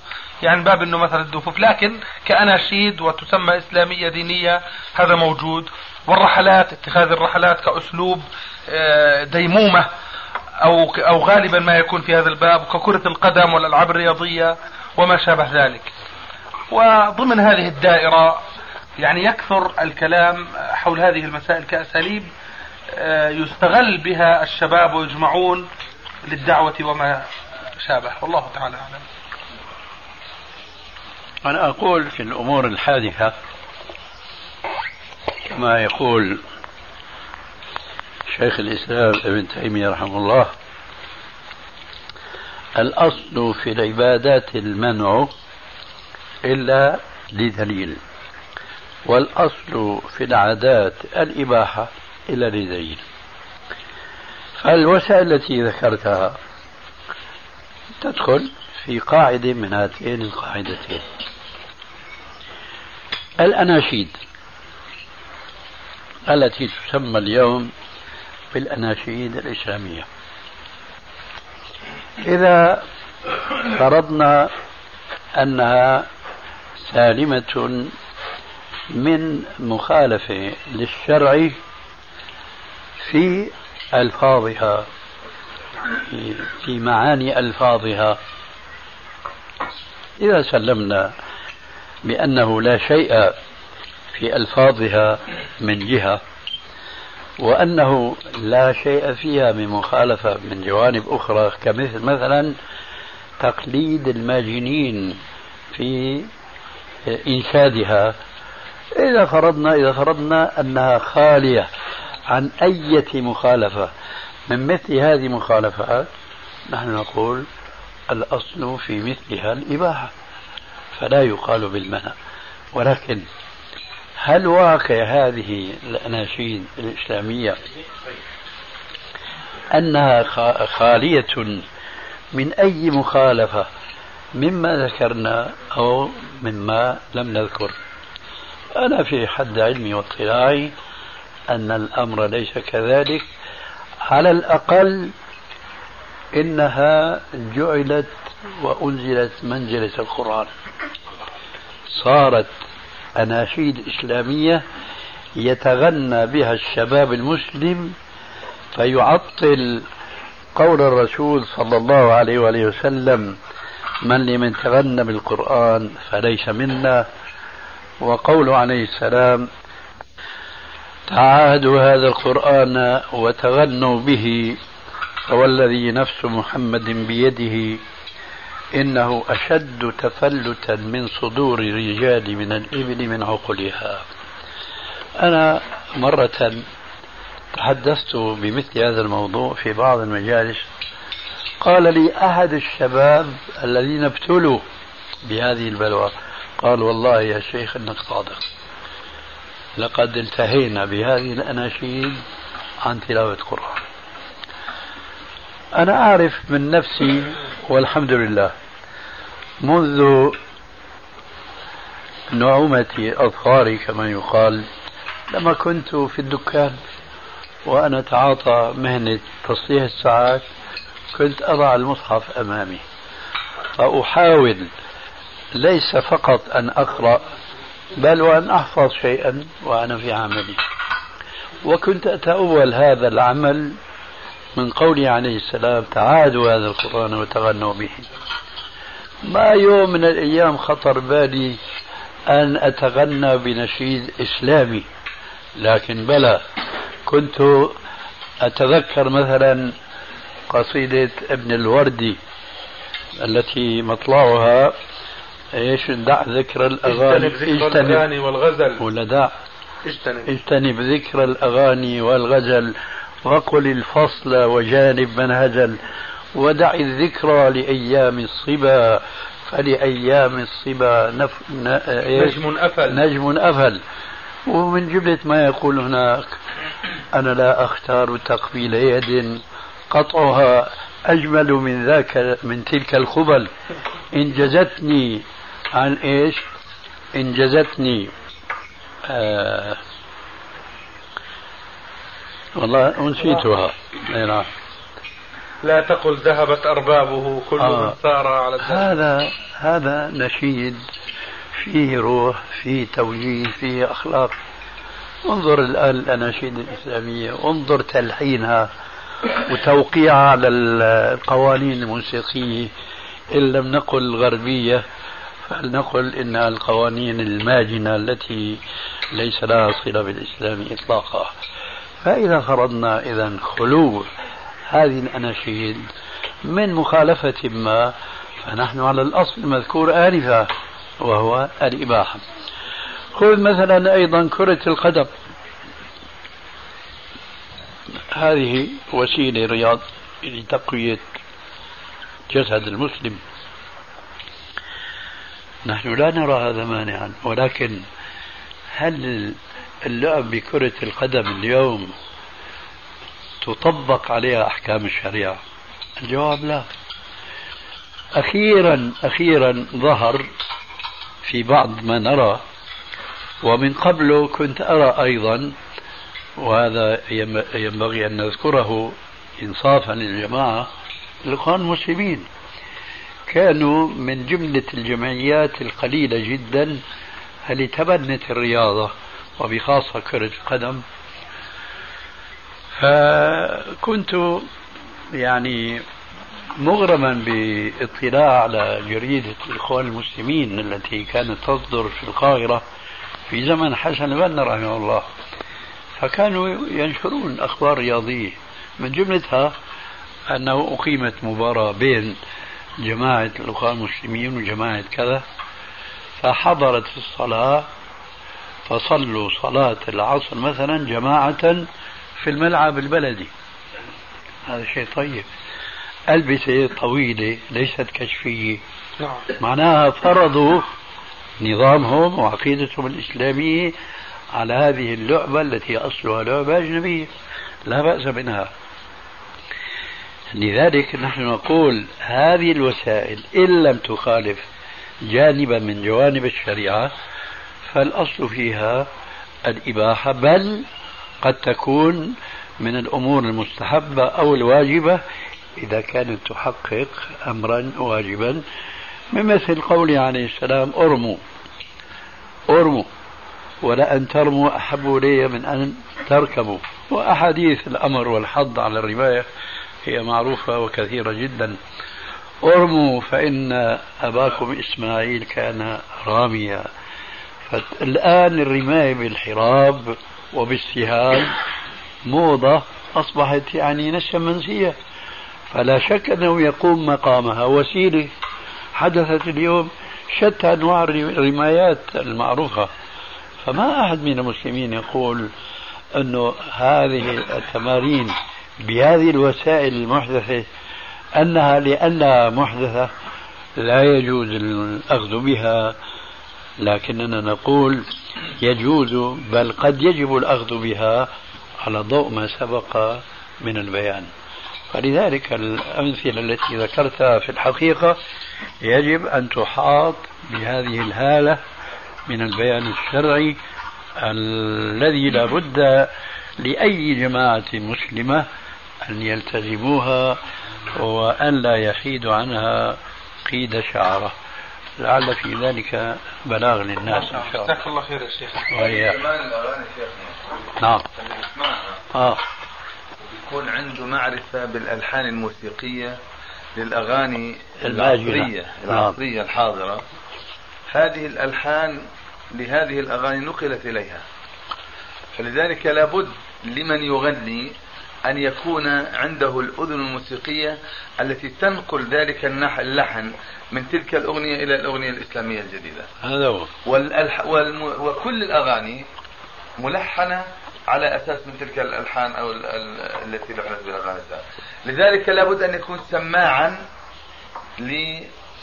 يعني باب أنه مثلا الدفوف لكن كأناشيد وتسمى إسلامية دينية هذا موجود والرحلات اتخاذ الرحلات كأسلوب آه، ديمومة أو أو غالبا ما يكون في هذا الباب ككرة القدم والألعاب الرياضية وما شابه ذلك. وضمن هذه الدائرة يعني يكثر الكلام حول هذه المسائل كأساليب آه، يستغل بها الشباب ويجمعون للدعوة وما شابه. والله تعالى أعلم. أنا أقول في الأمور الحادثة كما يقول شيخ الإسلام ابن تيمية رحمه الله الأصل في العبادات المنع إلا لدليل. والأصل في العادات الإباحة إلا لدليل فالوسائل التي ذكرتها تدخل في قاعدة من هاتين القاعدتين. الأناشيد التي تسمى اليوم بالأناشيد الإسلامية. إذا فرضنا أنها سالمة من مخالفة للشرع في ألفاظها في معاني ألفاظها. إذا سلمنا بأنه لا شيء في ألفاظها من جهة وأنه لا شيء فيها من مخالفة من جوانب أخرى كمثل مثلا تقليد الماجنين في إنشادها إذا فرضنا إذا فرضنا أنها خالية عن أية مخالفة. من مثل هذه المخالفات نحن نقول الأصل في مثلها الإباحة. فلا يقال بالمنع. ولكن هل واقع هذه الأناشيد الإسلامية أنها خالية من أي مخالفة؟ مما ذكرنا أو مما لم نذكر. أنا في حد علمي واطلاعي أن الأمر ليس كذلك. على الأقل إنها جعلت وأنزلت منزلة القرآن. صارت أناشيد إسلامية يتغنى بها الشباب المسلم فيعطل قول الرسول صلى الله عليه وآله وسلم من لمن تغنى بالقرآن فليس منا. وقوله عليه السلام تعاهدوا هذا القرآن وتغنوا به فوالذي نفس محمد بيده إنه أشد تفلتا من صدور الرجال من الإبل من عقلها. أنا مرة تحدثت بمثل هذا الموضوع في بعض المجالس قال لي أحد الشباب الذين ابتلوا بهذه البلوى قال والله يا شيخ إنك صادق. لقد انتهينا بهذه الأناشيد عن تلاوة القرآن. أنا أعرف من نفسي والحمد لله منذ نعومة أظفاري كما يقال لما كنت في الدكان وأنا أتعاطى مهنة تصليح الساعات كنت أضع المصحف أمامي. فأحاول ليس فقط أن أقرأ بل وأن أحفظ شيئا وأنا في عملي. وكنت أتأول هذا العمل من قوله عليه السلام تعادوا هذا القرآن وتغنوا به. ما يوم من الأيام خطر بالي أن أتغنى بنشيد إسلامي. لكن بلى كنت أتذكر مثلا قصيدة ابن الوردي التي مطلعها إيش؟ دع ذكر الأغاني. اجتنب ذكر الأغاني والغزل. ولا دع؟ اجتنب. اجتنب ذكر الأغاني والغزل. وقل الفصل وجانب من هزل. ودع الذكرى لأيام الصبا. فلأيام الصبا نف... ن... نجم أفل. نجم أفل. ومن جملة ما يقول هناك أنا لا أختار تقبيل يد قطعها أجمل من ذاك من تلك الخبل. إن جزتني عن إيش؟ إن جزتني آه. والله نسيتها نعم. لا تقل ذهبت أربابه كل آه. من سار على الدرب هذا هذا نشيد فيه روح فيه توجيه فيه أخلاق. انظر الآن الأناشيد الإسلامية انظر تلحينها وتوقيعها على القوانين الموسيقية إن لم نقل الغربية فلنقل إنها القوانين الماجنة التي ليس لها صلة بالإسلام إطلاقا. فإذا فرضنا إذا خلو هذه الأناشيد من مخالفة ما فنحن على الأصل المذكور آنفا وهو الإباحة. خذ مثلا أيضا كرة القدم. هذه وسيلة رياض لتقوية جسد المسلم. نحن لا نرى هذا مانعا ولكن هل اللعب بكرة القدم اليوم تطبق عليها أحكام الشريعة؟ الجواب لا. أخيرا أخيرا ظهر في بعض ما نرى ومن قبله كنت أرى أيضا وهذا ينبغي أن نذكره إنصافا للجماعة الإخوان المسلمين. كانوا من جملة الجمعيات القليلة جدا اللي تبنت الرياضة وبخاصة كرة القدم؟ فكنت يعني مغرما باطلاع على جريدة الإخوان المسلمين التي كانت تصدر في القاهرة في زمن حسن البنا رحمه الله. فكانوا ينشرون أخبار رياضية من جملتها أنه أقيمت مباراة بين جماعة الأخوان المسلمين وجماعة كذا فحضرت الصلاة فصلوا صلاة العصر مثلا جماعة في الملعب البلدي. هذا شيء طيب. ألبسة طويلة ليست كشفية. نعم. معناها فرضوا نظامهم وعقيدتهم الإسلامية على هذه اللعبة التي أصلها لعبة أجنبية. لا بأس منها لذلك نحن نقول هذه الوسائل إن لم تخالف جانبا من جوانب الشريعة فالأصل فيها الإباحة بل قد تكون من الأمور المستحبة أو الواجبة إذا كانت تحقق أمرا واجبا. بمثل قوله عليه السلام أرموا أرموا ولأن ترموا أحب إلي من أن تركبوا. وأحاديث الأمر والحض على الرماية هي معروفة وكثيرة جدا. أرموا فإن أباكم إسماعيل كان راميا. فالآن الرماية بالحراب وبالسهام موضة أصبحت يعني نسيا منسية فلا شك أنه يقوم مقامها. وسيلة حدثت اليوم شتى أنواع الرمايات المعروفة. فما أحد من المسلمين يقول أنه هذه التمارين بهذه الوسائل المحدثة أنها لأنها محدثة لا يجوز الأخذ بها لكننا نقول يجوز بل قد يجب الأخذ بها على ضوء ما سبق من البيان. فلذلك الأمثلة التي ذكرتها في الحقيقة يجب أن تحاط بهذه الهالة من البيان الشرعي الذي لا بد لأي جماعة مسلمة أن يلتزموها وأن لا يحيد عنها قيد شعره. لعل في ذلك بلاغ للناس إن شاء الله. جزاك الله خير يا شيخ. وإياك نعم. آه. يكون عنده معرفة بالألحان الموسيقية للأغاني العصرية العصرية الحاضرة. هذه الألحان لهذه الأغاني نقلت إليها. فلذلك لابد لمن يغني أن يكون عنده الأذن الموسيقية التي تنقل ذلك اللحن من تلك الأغنية إلى الأغنية الإسلامية الجديدة. هذا هو. والألح... والم... وكل الأغاني ملحنة على أساس من تلك الألحان أو ال... ال... التي لحنت بالأغاني لذلك لابد أن يكون سماعا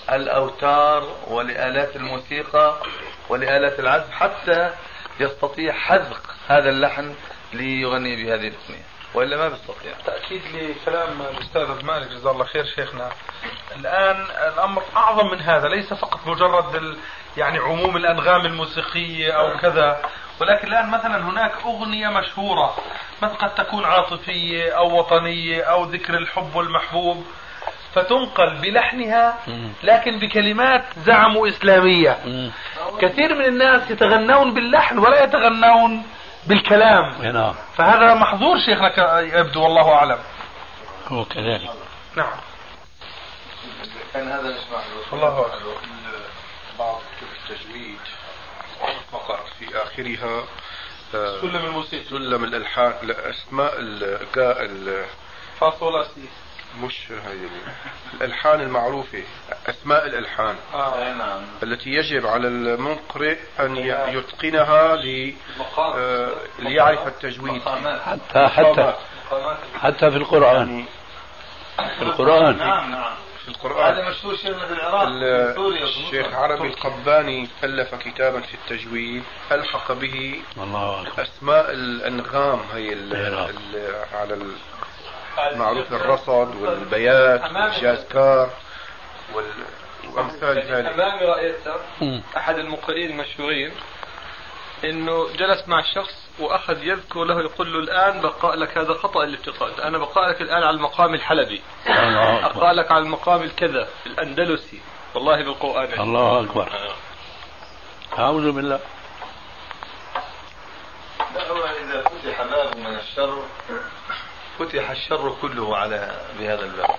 للأوتار ولآلات الموسيقى ولآلات العزف حتى يستطيع حذق هذا اللحن ليغني بهذه الأغنية. وإلا ما بيستطيع. تأكيد لكلام الأستاذ مالك جزاه الله خير شيخنا. الآن الأمر أعظم من هذا ليس فقط مجرد ال... يعني عموم الأنغام الموسيقية أو كذا ولكن الآن مثلا هناك أغنية مشهورة مثلا قد تكون عاطفية أو وطنية أو ذكر الحب والمحبوب فتنقل بلحنها لكن بكلمات زعموا إسلامية. كثير من الناس يتغنون باللحن ولا يتغنون بالكلام. نعم. فهذا محظور شيخنا يبدو والله أعلم. هو كذلك. نعم. كان هذا مش محظور الله أكبر. بعض كتب التجويد وقع في آخرها آه، سلم الموسيقى. سلم الألحان لا اسماء ال فاصولاسي مش هذه الألحان المعروفة أسماء الألحان. آه. نعم. التي يجب على المنقرئ أن يتقنها لي آه ليعرف التجويد. حتى حتى حتى في القرآن. يعني في القرآن. نعم نعم. في القرآن. هذا مشهور شيخنا في العراق الشيخ عربي القباني ألف كتابا في التجويد ألحق به الله أسماء الأنغام هي على معروف الرصد والبيات والجازكار وأمثال ذلك. امامي رايت أحد المقرئين المشهورين إنه جلس مع شخص وأخذ يذكر له يقول له الآن بقاء لك هذا خطأ بتقرأ أنا بقاء لك الآن على المقام الحلبي. اقرا لك على المقام الكذا الأندلسي. والله بالقرآن الله أكبر. أعوذ بالله. لا هو إذا فتح باب من الشر فتح الشر كله على بهذا الباب.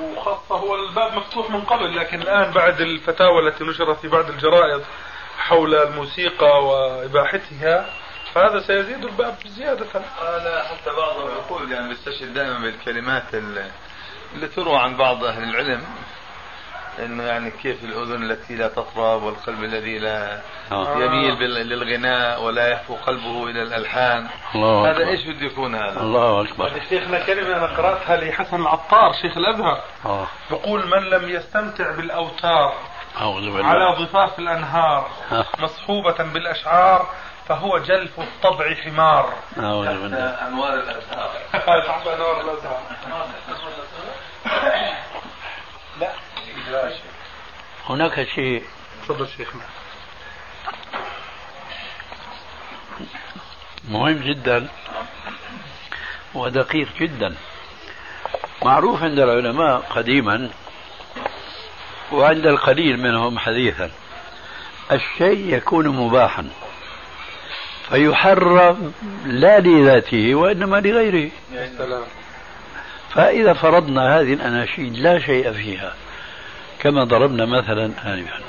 وخاصة هو الباب مفتوح من قبل لكن الآن بعد الفتاوى التي نشرت في بعض الجرائد حول الموسيقى وإباحتها فهذا سيزيد الباب زيادة. لا حتى بعضهم يقول يعني بيستشهد دائما بالكلمات اللي تروى عن بعض أهل العلم. إنه يعني كيف الأذن التي لا تطرب والقلب الذي لا آه. يميل للغناء ولا يهفو قلبه إلى الألحان الله هذا إيش بده يكون هذا؟ الله أكبر شيخنا كلمة أنا قرأتها لحسن العطار شيخ الأزهر آه. يقول من لم يستمتع بالأوتار. على ضفاف الأنهار آه. مصحوبة بالأشعار فهو جلف الطبع حمار أعوذ بالله أنوار الأزهار <laughs> انوار الازهار <laughs> لا هناك شيء. تفضل شيخنا مهم جدا ودقيق جدا. معروف عند العلماء قديما وعند القليل منهم حديثا. الشيء يكون مباحا فيحرم لا لذاته وإنما لغيره. فإذا فرضنا هذه الأناشيد لا شيء فيها كما ضربنا مثلا آنفا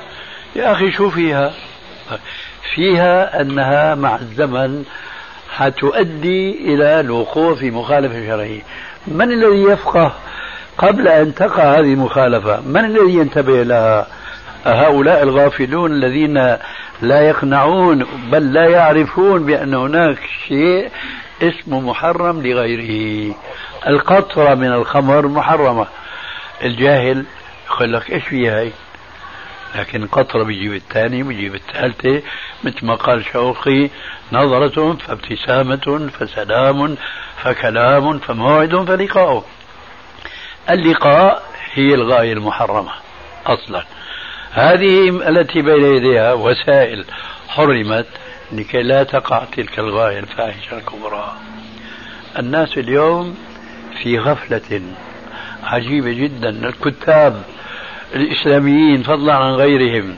يا أخي شو فيها؟ فيها أنها مع الزمن حتؤدي إلى الوقوع في مخالفة شرعية من الذي يفقه قبل أن تقع هذه المخالفة؟ من الذي ينتبه لها؟ هؤلاء الغافلون الذين لا يقنعون بل لا يعرفون بأن هناك شيء اسمه محرم لغيره. القطرة من الخمر محرمة. الجاهل يقول لك إيش فيها هي؟ لكن قطرة بيجيب الثاني بيجيب الثالثة. مثل ما قال شوقي نظرة فابتسامة فسلام فكلام فموعد فلقاء. اللقاء هي الغاية المحرمة أصلا. هذه التي بين يديها وسائل حرمت لكي لا تقع تلك الغاية الفاحشة الكبرى. الناس اليوم في غفلة عجيبة جدا. الكتاب الإسلاميين فضلا عن غيرهم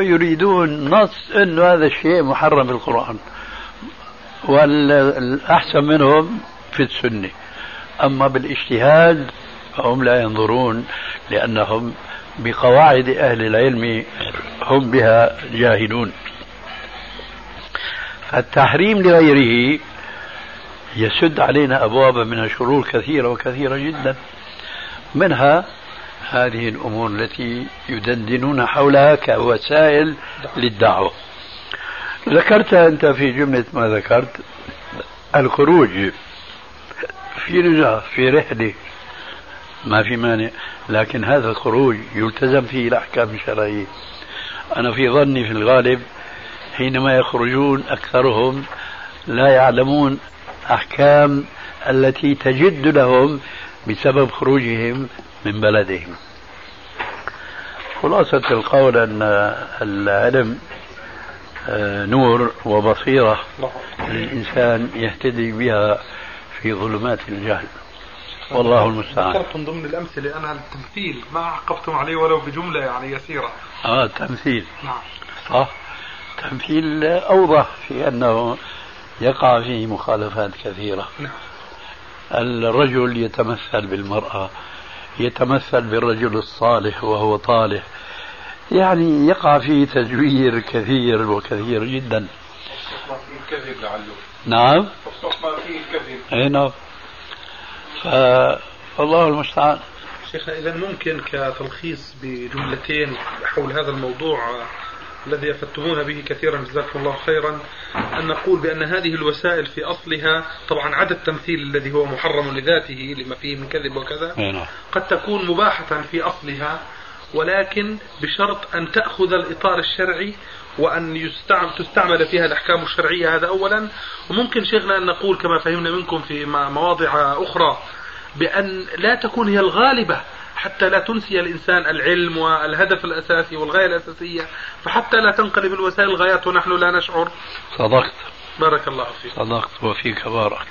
يريدون نص أن هذا الشيء محرم في القرآن والأحسن منهم في السنة. أما بالاجتهاد فهم لا ينظرون لأنهم بقواعد أهل العلم هم بها جاهلون. فالتحريم لغيره يسد علينا أبوابا من الشرور كثيرة وكثيرة جدا منها هذه الأمور التي يدندنون حولها كوسائل للدعوة. ذكرت أنت في جملة ما ذكرت الخروج في رجعة في رحلة. ما في مانع لكن هذا الخروج يلتزم فيه الأحكام الشرعية. أنا في ظني في الغالب حينما يخرجون أكثرهم لا يعلمون أحكام التي تجد لهم بسبب خروجهم من بلدهم. خلاصة القول أن العلم آه، نور وبصيرة للإنسان يهتدي بها في ظلمات الجهل. والله المستعان. ذكرت من ضمن الأمثلة أنا التمثيل ما عقبتم عليه ولو بجملة يعني يسيرة. آه تمثيل. نعم. صح؟ تمثيل أوضح في أنه يقع فيه مخالفات كثيرة. نعم. الرجل يتمثل بالمرأة يتمثل بالرجل الصالح وهو طالح. يعني يقع فيه تزوير كثير وكثير جدا. الكذب لعله نعم. فيه الكذب اي نعم. فالله المستعان. شيخنا اذا ممكن كتلخيص بجملتين حول هذا الموضوع الذي أفدتمونا به كثيرا جزاكم الله خيرا أن نقول بأن هذه الوسائل في أصلها طبعا عدا التمثيل الذي هو محرم لذاته لما فيه من كذب وكذا نعم. قد تكون مباحة في أصلها ولكن بشرط أن تأخذ الإطار الشرعي يستعمل تستعمل فيها الأحكام الشرعية هذا أولا وممكن شيخنا أن نقول كما فهمنا منكم في مواضع أخرى بأن لا تكون هي الغالبة حتى لا تنسي الإنسان العلم والهدف الأساسي والغاية الأساسية فحتى لا تنقلب الوسائل غايات ونحن لا نشعر. صدقت. بارك الله فيك. صدقت وفيك بارك.